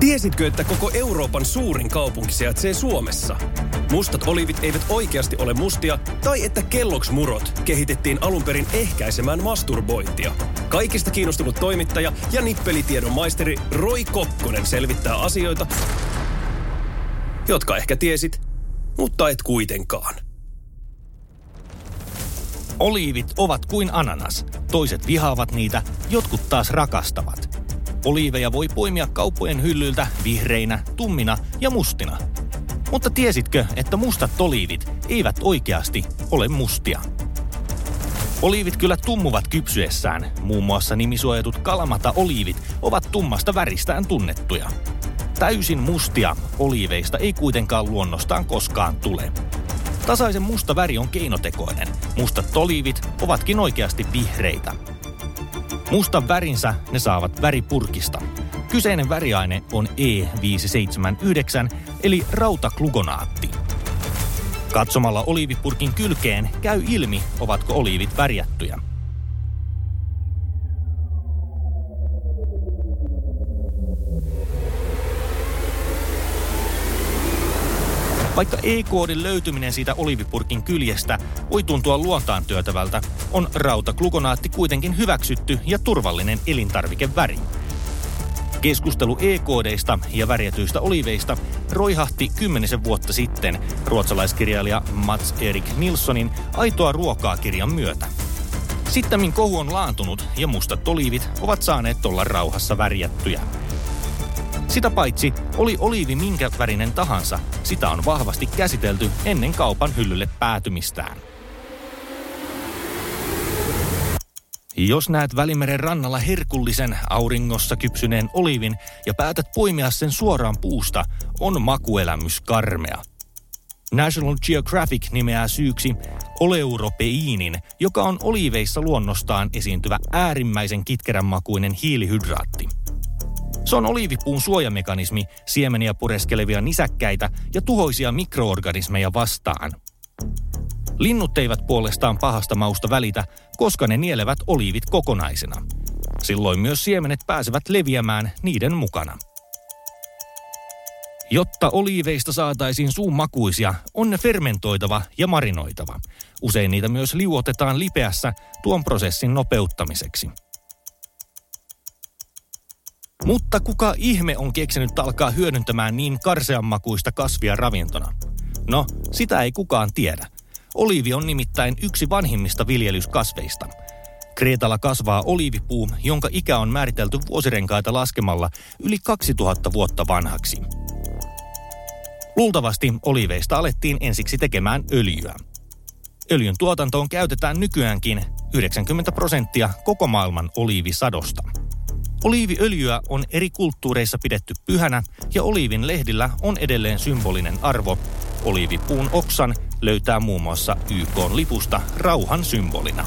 Tiesitkö, että koko Euroopan suurin kaupunki sijaitsee Suomessa? Mustat olivit eivät oikeasti ole mustia, tai että Kelloks murot kehitettiin alun perin ehkäisemään masturbointia. Kaikista kiinnostunut toimittaja ja nippelitiedon maisteri Roy Kokkonen selvittää asioita, jotka ehkä tiesit, mutta et kuitenkaan. Oliivit ovat kuin ananas. Toiset vihaavat niitä, jotkut taas rakastavat. Oliiveja voi poimia kauppojen hyllyiltä vihreinä, tummina ja mustina. Mutta tiesitkö, että mustat oliivit eivät oikeasti ole mustia? Oliivit kyllä tummuvat kypsyessään. Muun muassa nimisuojatut kalamata-oliivit ovat tummasta väristään tunnettuja. Täysin mustia oliiveista ei kuitenkaan luonnostaan koskaan tule. Tasaisen musta väri on keinotekoinen. Mustat oliivit ovatkin oikeasti vihreitä. Mustan värinsä ne saavat väripurkista. Kyseinen väriaine on E579 eli rautaklugonaatti. Katsomalla oliivipurkin kylkeen käy ilmi, ovatko oliivit värjättyjä. Vaikka E-koodin löytyminen siitä olivipurkin kyljestä voi tuntua luontaan työtävältä, on rautaklukonaatti kuitenkin hyväksytty ja turvallinen elintarvikeväri. Keskustelu E-koodeista ja värjätyistä oliveista roihahti kymmenisen vuotta sitten ruotsalaiskirjailija Mats Erik Nilssonin Aitoa ruokaa kirjan myötä. Sittemmin kohu on laantunut ja mustat oliivit ovat saaneet olla rauhassa värjättyjä. Sitä paitsi, oli oliivi minkä värinen tahansa, sitä on vahvasti käsitelty ennen kaupan hyllylle päätymistään. Jos näet Välimeren rannalla herkullisen auringossa kypsyneen olivin ja päätät poimia sen suoraan puusta, on makuelämys karmea. National Geographic nimeää syyksi oleuropeiinin, joka on oliiveissa luonnostaan esiintyvä äärimmäisen kitkerän makuinen hiilihydraatti – se on oliivipuun suojamekanismi siemeniä pureskelevia nisäkkäitä ja tuhoisia mikroorganismeja vastaan. Linnut eivät puolestaan pahasta mausta välitä, koska ne nielevät oliivit kokonaisena. Silloin myös siemenet pääsevät leviämään niiden mukana. Jotta oliiveista saataisiin suun makuisia, on ne fermentoitava ja marinoitava. Usein niitä myös liuotetaan lipeässä tuon prosessin nopeuttamiseksi. Mutta kuka ihme on keksinyt alkaa hyödyntämään niin karseanmakuista kasvia ravintona? No, sitä ei kukaan tiedä. Oliivi on nimittäin yksi vanhimmista viljelyskasveista. Kreetalla kasvaa oliivipuu, jonka ikä on määritelty vuosirenkaita laskemalla yli 2000 vuotta vanhaksi. Luultavasti oliiveista alettiin ensiksi tekemään öljyä. Öljyn tuotantoon käytetään nykyäänkin 90 prosenttia koko maailman oliivisadosta – Oliiviöljyä on eri kulttuureissa pidetty pyhänä ja oliivin lehdillä on edelleen symbolinen arvo. Oliivipuun oksan löytää muun muassa YK lipusta rauhan symbolina.